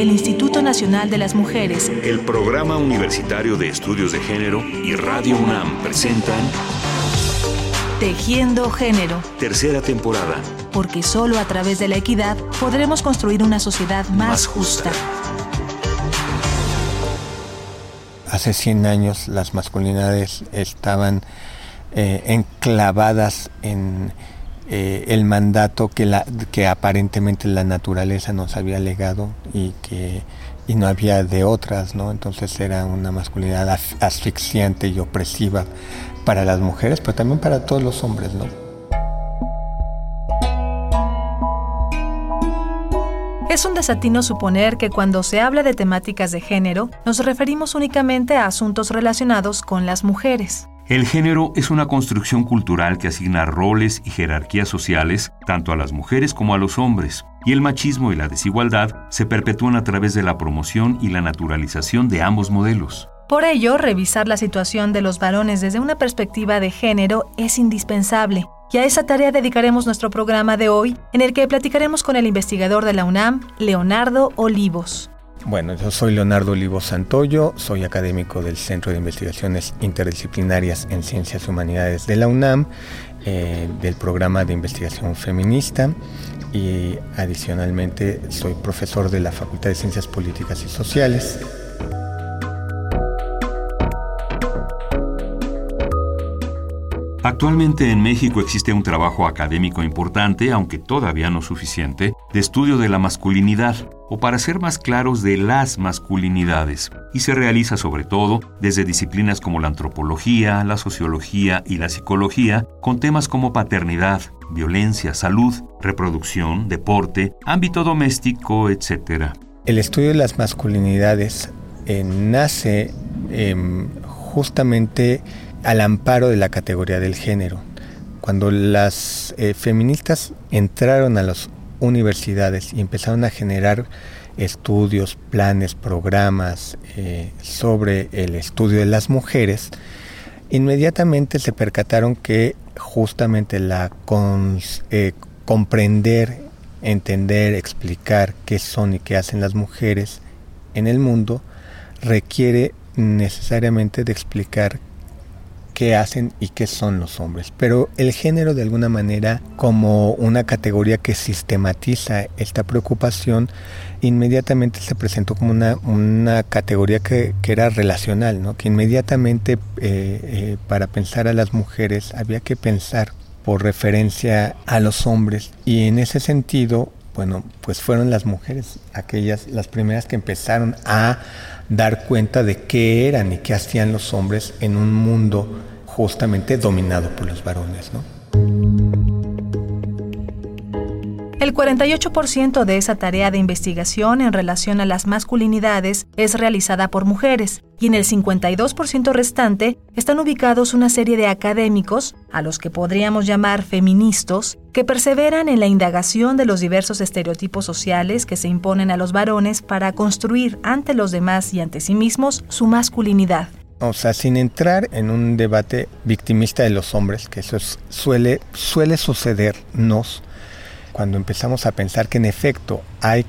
el Instituto Nacional de las Mujeres, el Programa Universitario de Estudios de Género y Radio UNAM presentan Tejiendo Género. Tercera temporada. Porque solo a través de la equidad podremos construir una sociedad más, justa. Hace 100 años las masculinidades estaban eh, enclavadas en eh, el mandato que, la, que aparentemente la naturaleza nos había legado y que y no había de otras, ¿no? Entonces era una masculinidad asfixiante y opresiva para las mujeres, pero también para todos los hombres, ¿no? Es un desatino suponer que cuando se habla de temáticas de género, nos referimos únicamente a asuntos relacionados con las mujeres. El género es una construcción cultural que asigna roles y jerarquías sociales tanto a las mujeres como a los hombres, y el machismo y la desigualdad se perpetúan a través de la promoción y la naturalización de ambos modelos. Por ello, revisar la situación de los varones desde una perspectiva de género es indispensable, y a esa tarea dedicaremos nuestro programa de hoy, en el que platicaremos con el investigador de la UNAM, Leonardo Olivos. Bueno, yo soy Leonardo Olivo Santoyo, soy académico del Centro de Investigaciones Interdisciplinarias en Ciencias y Humanidades de la UNAM, eh, del programa de investigación feminista y adicionalmente soy profesor de la Facultad de Ciencias Políticas y Sociales. Actualmente en México existe un trabajo académico importante, aunque todavía no suficiente, de estudio de la masculinidad, o para ser más claros, de las masculinidades, y se realiza sobre todo desde disciplinas como la antropología, la sociología y la psicología, con temas como paternidad, violencia, salud, reproducción, deporte, ámbito doméstico, etc. El estudio de las masculinidades eh, nace em, justamente al amparo de la categoría del género. Cuando las eh, feministas entraron a las universidades y empezaron a generar estudios, planes, programas eh, sobre el estudio de las mujeres, inmediatamente se percataron que justamente la eh, comprender, entender, explicar qué son y qué hacen las mujeres en el mundo requiere necesariamente de explicar qué hacen y qué son los hombres. Pero el género de alguna manera como una categoría que sistematiza esta preocupación, inmediatamente se presentó como una, una categoría que, que, era relacional, ¿no? que inmediatamente eh, eh, para pensar a las mujeres había que pensar por referencia a los hombres y en ese sentido bueno, pues fueron las mujeres aquellas, las primeras que empezaron a dar cuenta de qué eran y qué hacían los hombres en un mundo justamente dominado por los varones. ¿no? El 48% de esa tarea de investigación en relación a las masculinidades es realizada por mujeres y en el 52% restante están ubicados una serie de académicos, a los que podríamos llamar feministas, que perseveran en la indagación de los diversos estereotipos sociales que se imponen a los varones para construir ante los demás y ante sí mismos su masculinidad. O sea, sin entrar en un debate victimista de los hombres, que eso suele, sucedernos cuando empezamos a pensar que en efecto hay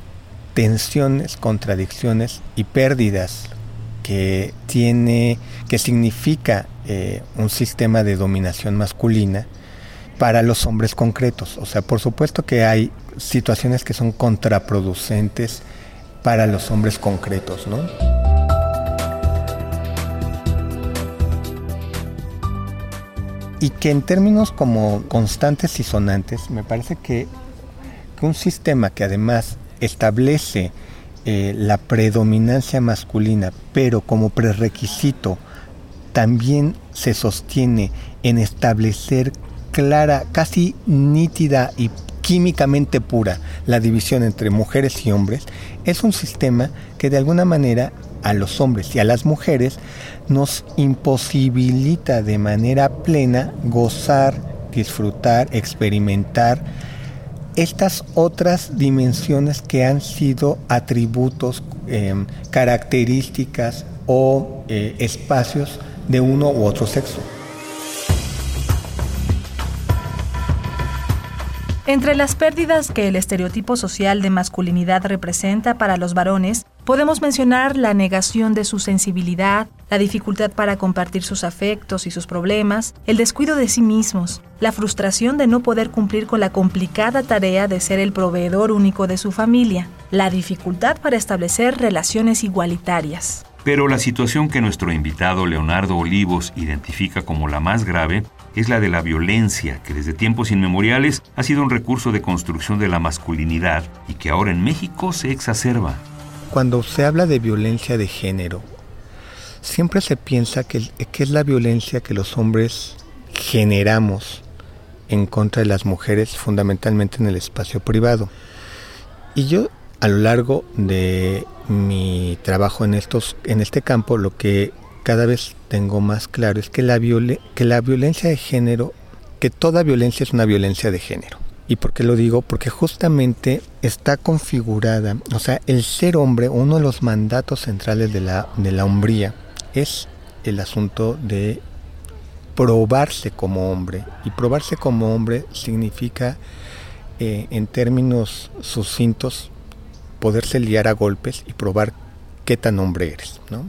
tensiones, contradicciones y pérdidas que tiene, que significa eh, un sistema de dominación masculina para los hombres concretos. O sea, por supuesto que hay situaciones que son contraproducentes para los hombres concretos, ¿no? Y que en términos como constantes y sonantes, me parece que un sistema que además establece eh, la predominancia masculina, pero como prerequisito también se sostiene en establecer clara, casi nítida y químicamente pura la división entre mujeres y hombres, es un sistema que de alguna manera a los hombres y a las mujeres nos imposibilita de manera plena gozar, disfrutar, experimentar estas otras dimensiones que han sido atributos, em, características o eh, espacios de uno u otro sexo. Entre las pérdidas que el estereotipo social de masculinidad representa para los varones, podemos mencionar la negación de su sensibilidad, la dificultad para compartir sus afectos y sus problemas, el descuido de sí mismos, la frustración de no poder cumplir con la complicada tarea de ser el proveedor único de su familia, la dificultad para establecer relaciones igualitarias. Pero la situación que nuestro invitado Leonardo Olivos identifica como la más grave es la de la violencia, que desde tiempos inmemoriales ha sido un recurso de construcción de la masculinidad y que ahora en México se exacerba. Cuando se habla de violencia de género, siempre se piensa que, es la violencia que los hombres generamos en contra de las mujeres, fundamentalmente en el espacio privado. Y yo a lo largo de mi trabajo en estos en este campo lo que cada vez tengo más claro es que la, que la violencia de género, que toda violencia es una violencia de género. ¿Y por qué lo digo? Porque justamente está configurada, o sea, el ser hombre, uno de los mandatos centrales de la, de la hombría es el asunto de probarse como hombre. Y probarse como hombre significa, eh, en términos sucintos, poderse liar a golpes y probar qué tan hombre eres, ¿no?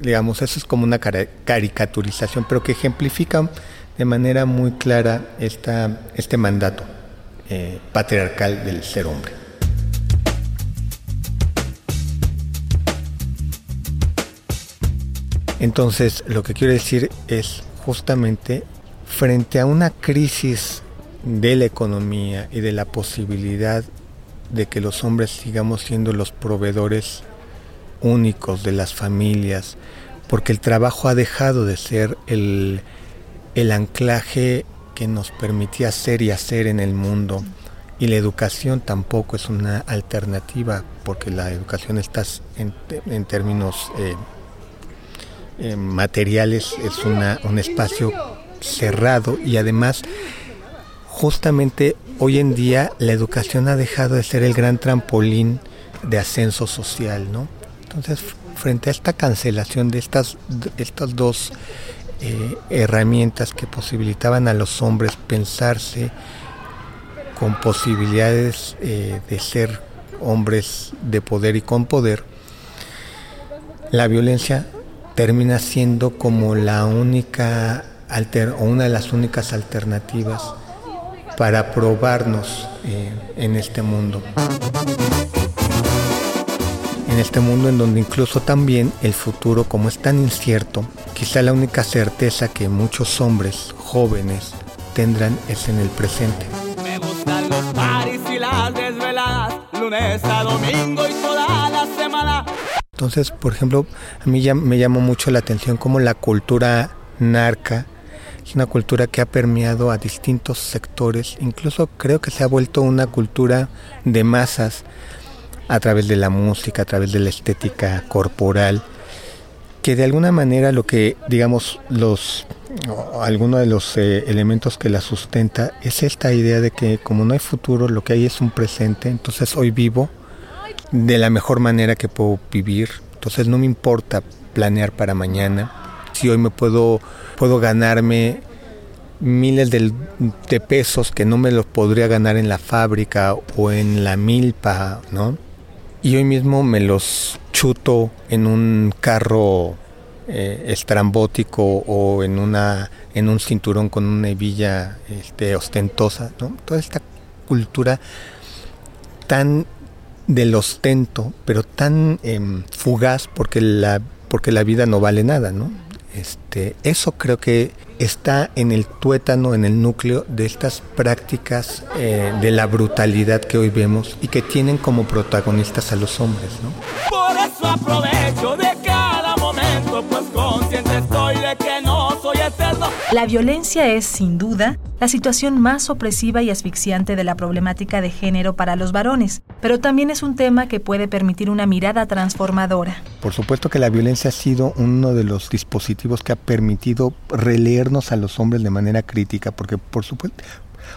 digamos, eso es como una caricaturización, pero que ejemplifica de manera muy clara esta, este mandato eh, patriarcal del ser hombre. Entonces, lo que quiero decir es justamente frente a una crisis de la economía y de la posibilidad de que los hombres sigamos siendo los proveedores únicos de las familias, porque el trabajo ha dejado de ser el, anclaje que nos permitía ser y hacer en el mundo. Y la educación tampoco es una alternativa, porque la educación está en, en términos eh, eh, materiales, es una, un espacio cerrado y además justamente hoy en día la educación ha dejado de ser el gran trampolín de ascenso social, ¿no? Entonces, frente a esta cancelación de estas, estas dos eh, herramientas que posibilitaban a los hombres pensarse con posibilidades eh, de ser hombres de poder y con poder, la violencia termina siendo como la única alter, o una de las únicas alternativas para probarnos eh, en este mundo en este mundo en donde incluso también el futuro, como es tan incierto, quizá la única certeza que muchos hombres jóvenes tendrán es en el presente. Me gustan los paris y las desveladas, lunes a domingo y toda la semana. Entonces, por ejemplo, a mí me llamó mucho la atención cómo la cultura narca es una cultura que ha permeado a distintos sectores, incluso creo que se ha vuelto una cultura de masas a través de la música, a través de la estética corporal, que de alguna manera lo que, digamos, los alguno de los eh, elementos que la sustenta es esta idea de que como no hay futuro, lo que hay es un presente, entonces hoy vivo de la mejor manera que puedo vivir, entonces no me importa planear para mañana, si hoy me puedo, puedo ganarme miles de, pesos que no me los podría ganar en la fábrica o en la milpa, ¿no? y hoy mismo me los chuto en un carro eh, estrambótico o en una en un cinturón con una hebilla este, ostentosa, ¿no? Toda esta cultura tan del ostento, pero tan em, fugaz porque la porque la vida no vale nada, ¿no? Este, eso creo que está en el tuétano, en el núcleo de estas prácticas eh, de la brutalidad que hoy vemos y que tienen como protagonistas a los hombres. ¿no? Por eso aprovecho de cada momento, pues estoy La violencia es, sin duda, la situación más opresiva y asfixiante de la problemática de género para los varones, pero también es un tema que puede permitir una mirada transformadora. Por supuesto que la violencia ha sido uno de los dispositivos que ha permitido releernos a los hombres de manera crítica, porque por supuesto,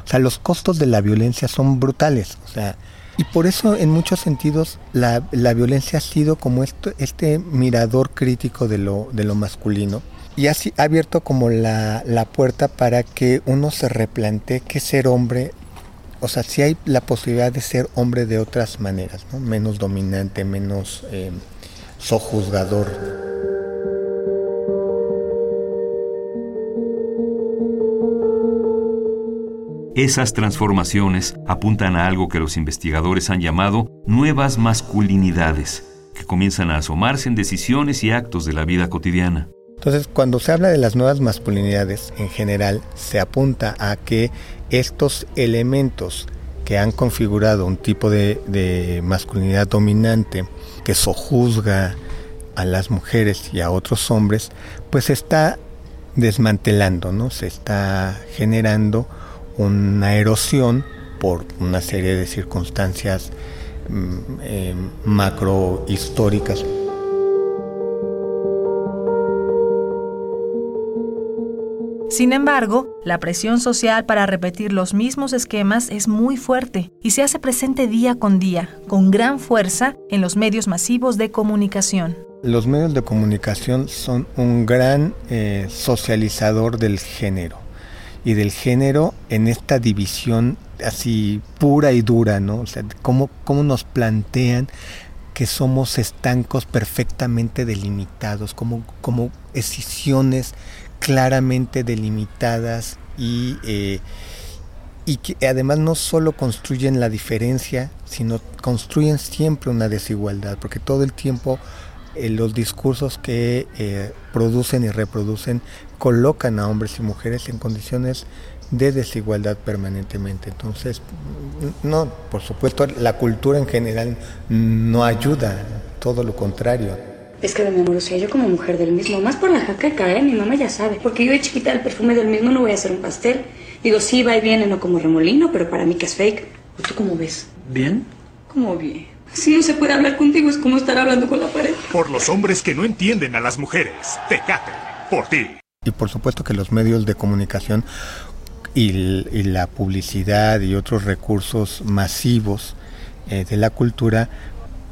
o sea, los costos de la violencia son brutales, o sea, y por eso en muchos sentidos la, violencia ha sido como esto, este mirador crítico de lo, de lo masculino y así ha abierto como la, puerta para que uno se replantee que ser hombre o sea, sí hay la posibilidad de ser hombre de otras maneras, ¿no? menos dominante, menos eh, sojuzgador. Esas transformaciones apuntan a algo que los investigadores han llamado nuevas masculinidades, que comienzan a asomarse en decisiones y actos de la vida cotidiana. Entonces, cuando se habla de las nuevas masculinidades, en general se apunta a que estos elementos que han configurado un tipo de, masculinidad dominante que sojuzga a las mujeres y a otros hombres, pues se está desmantelando, ¿no? Se está generando una erosión por una serie de circunstancias mm, eh, macrohistóricas. Sin embargo, la presión social para repetir los mismos esquemas es muy fuerte y se hace presente día con día, con gran fuerza, en los medios masivos de comunicación. Los medios de comunicación son un gran eh, socializador del género y del género en esta división así pura y dura, ¿no? O sea, cómo, cómo nos plantean que somos estancos perfectamente delimitados, como, como escisiones claramente delimitadas y, eh, y que además no solo construyen la diferencia, sino construyen siempre una desigualdad, porque todo el tiempo eh, los discursos que eh, producen y reproducen colocan a hombres y mujeres en condiciones de desigualdad permanentemente. Entonces, no, por supuesto, la cultura en general no ayuda, todo lo contrario. Es que, mi amor, o sea, yo como mujer del mismo, más por la jaqueca, ¿eh? Mi mamá ya sabe. Porque yo de chiquita el perfume del mismo no voy a hacer un pastel. Digo, sí, va y viene, no como remolino, pero para mí que es fake. ¿Tú cómo ves? ¿Bien? ¿Cómo bien? Si no se puede hablar contigo, es como estar hablando con la pared. Por los hombres que no entienden a las mujeres. Tecate, por ti. Y por supuesto que los medios de comunicación y, la publicidad y otros recursos masivos eh, de la cultura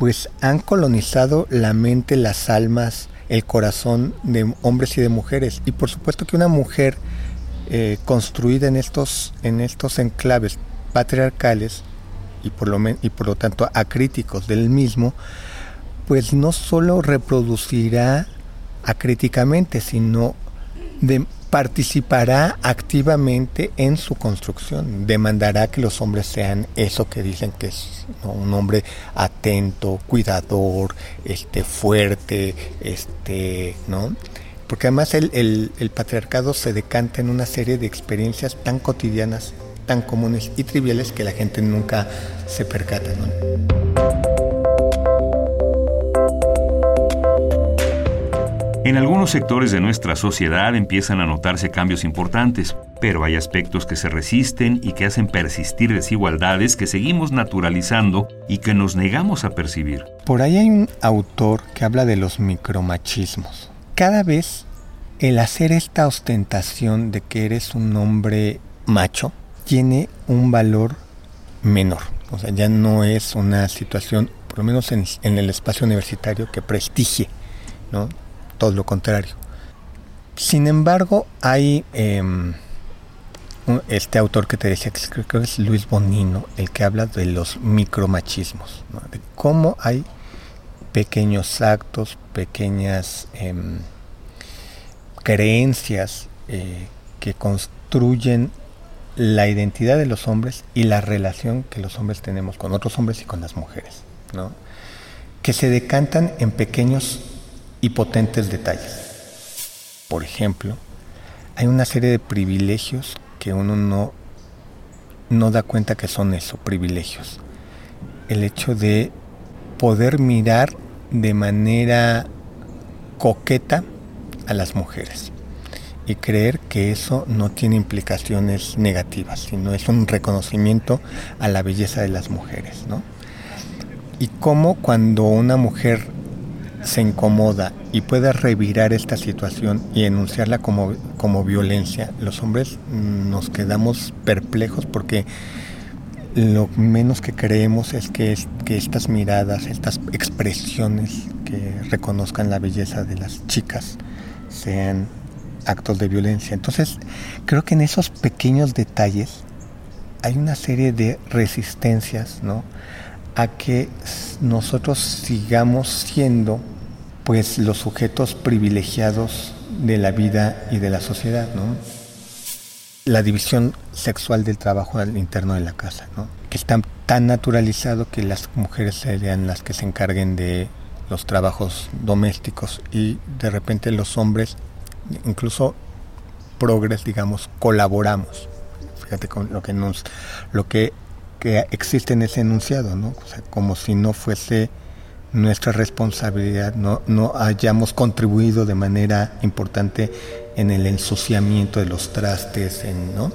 pues han colonizado la mente, las almas, el corazón de hombres y de mujeres. Y por supuesto que una mujer eh, construida en estos, en estos enclaves patriarcales y por, lo y por lo tanto acríticos del mismo, pues no solo reproducirá acríticamente, sino de, participará activamente en su construcción, demandará que los hombres sean eso que dicen que es un hombre atento, cuidador, este, fuerte, este, ¿no? Porque además el, el, patriarcado se decanta en una serie de experiencias tan cotidianas, tan comunes y triviales que la gente nunca se percata, ¿no? En algunos sectores de nuestra sociedad empiezan a notarse cambios importantes, pero hay aspectos que se resisten y que hacen persistir desigualdades que seguimos naturalizando y que nos negamos a percibir. Por ahí hay un autor que habla de los micromachismos. Cada vez el hacer esta ostentación de que eres un hombre macho tiene un valor menor. O sea, ya no es una situación, por lo menos en, el espacio universitario, que prestigie ¿no? Todo lo contrario. Sin embargo, hay em, este autor que te decía, que creo es Luis Bonino, el que habla de los micromachismos, de cómo hay pequeños actos, pequeñas em, creencias eh, que construyen la identidad de los hombres y la relación que los hombres tenemos con otros hombres y con las mujeres, ¿no? que se decantan en pequeños y potentes detalles. Por ejemplo, hay una serie de privilegios que uno no, no da cuenta que son eso, privilegios. El hecho de poder mirar de manera coqueta a las mujeres y creer que eso no tiene implicaciones negativas, sino es un reconocimiento a la belleza de las mujeres, ¿no? Y cómo cuando una mujer se incomoda y puede revirar esta situación y enunciarla como, como violencia, los hombres nos quedamos perplejos porque lo menos que creemos es que, es que estas miradas, estas expresiones que reconozcan la belleza de las chicas sean actos de violencia. Entonces, creo que en esos pequeños detalles hay una serie de resistencias, ¿no? A que nosotros sigamos siendo, pues, los sujetos privilegiados de la vida y de la sociedad, ¿no? La división sexual del trabajo al interno de la casa. Que está tan naturalizado que las mujeres serían las que se encarguen de los trabajos domésticos y de repente los hombres, incluso progres, digamos, colaboramos. Fíjate con lo que nos, lo que, que existe en ese enunciado, ¿no? O sea, como si no fuese nuestra responsabilidad, no, no hayamos contribuido de manera importante en el ensuciamiento de los trastes, en, ¿no?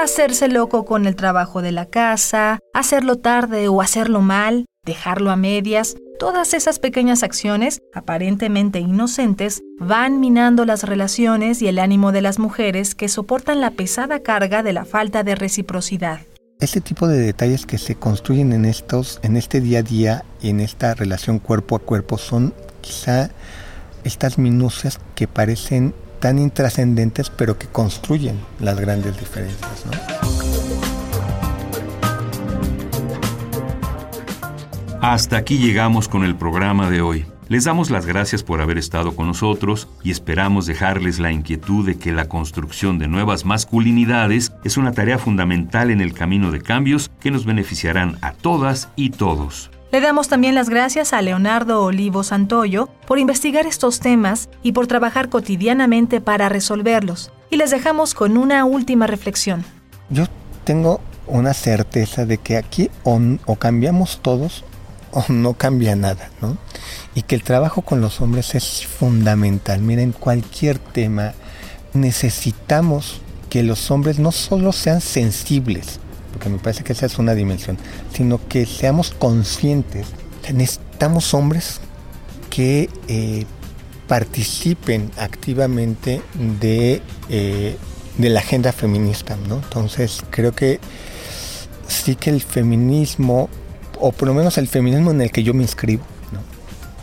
Hacerse loco con el trabajo de la casa, hacerlo tarde o hacerlo mal, dejarlo a medias, todas esas pequeñas acciones, aparentemente inocentes, van minando las relaciones y el ánimo de las mujeres que soportan la pesada carga de la falta de reciprocidad. Ese tipo de detalles que se construyen en estos, en este día a día en esta relación cuerpo a cuerpo son quizá estas minucias que parecen tan intrascendentes pero que construyen las grandes diferencias. Hasta aquí llegamos con el programa de hoy. Les damos las gracias por haber estado con nosotros y esperamos dejarles la inquietud de que la construcción de nuevas masculinidades es una tarea fundamental en el camino de cambios que nos beneficiarán a todas y todos. Le damos también las gracias a Leonardo Olivo Santoyo por investigar estos temas y por trabajar cotidianamente para resolverlos. Y les dejamos con una última reflexión. Yo tengo una certeza de que aquí o, o cambiamos todos o no cambia nada, ¿no? Y que el trabajo con los hombres es fundamental. Miren, cualquier tema necesitamos que los hombres no solo sean sensibles, porque me parece que esa es una dimensión, sino que seamos conscientes. Necesitamos hombres que eh, participen activamente de, eh, de la agenda feminista, ¿no? Entonces creo que sí que el feminismo o por lo menos el feminismo en el que yo me inscribo,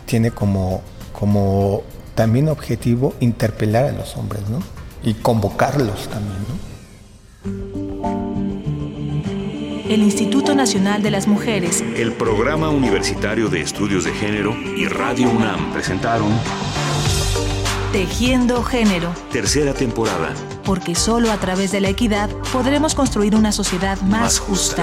tiene como, como también objetivo interpelar a los hombres ¿no? y convocarlos también. El Instituto Nacional de las Mujeres, el Programa Universitario de Estudios de Género y Radio UNAM presentaron Tejiendo Género. Tercera temporada. Porque solo a través de la equidad podremos construir una sociedad más, justa.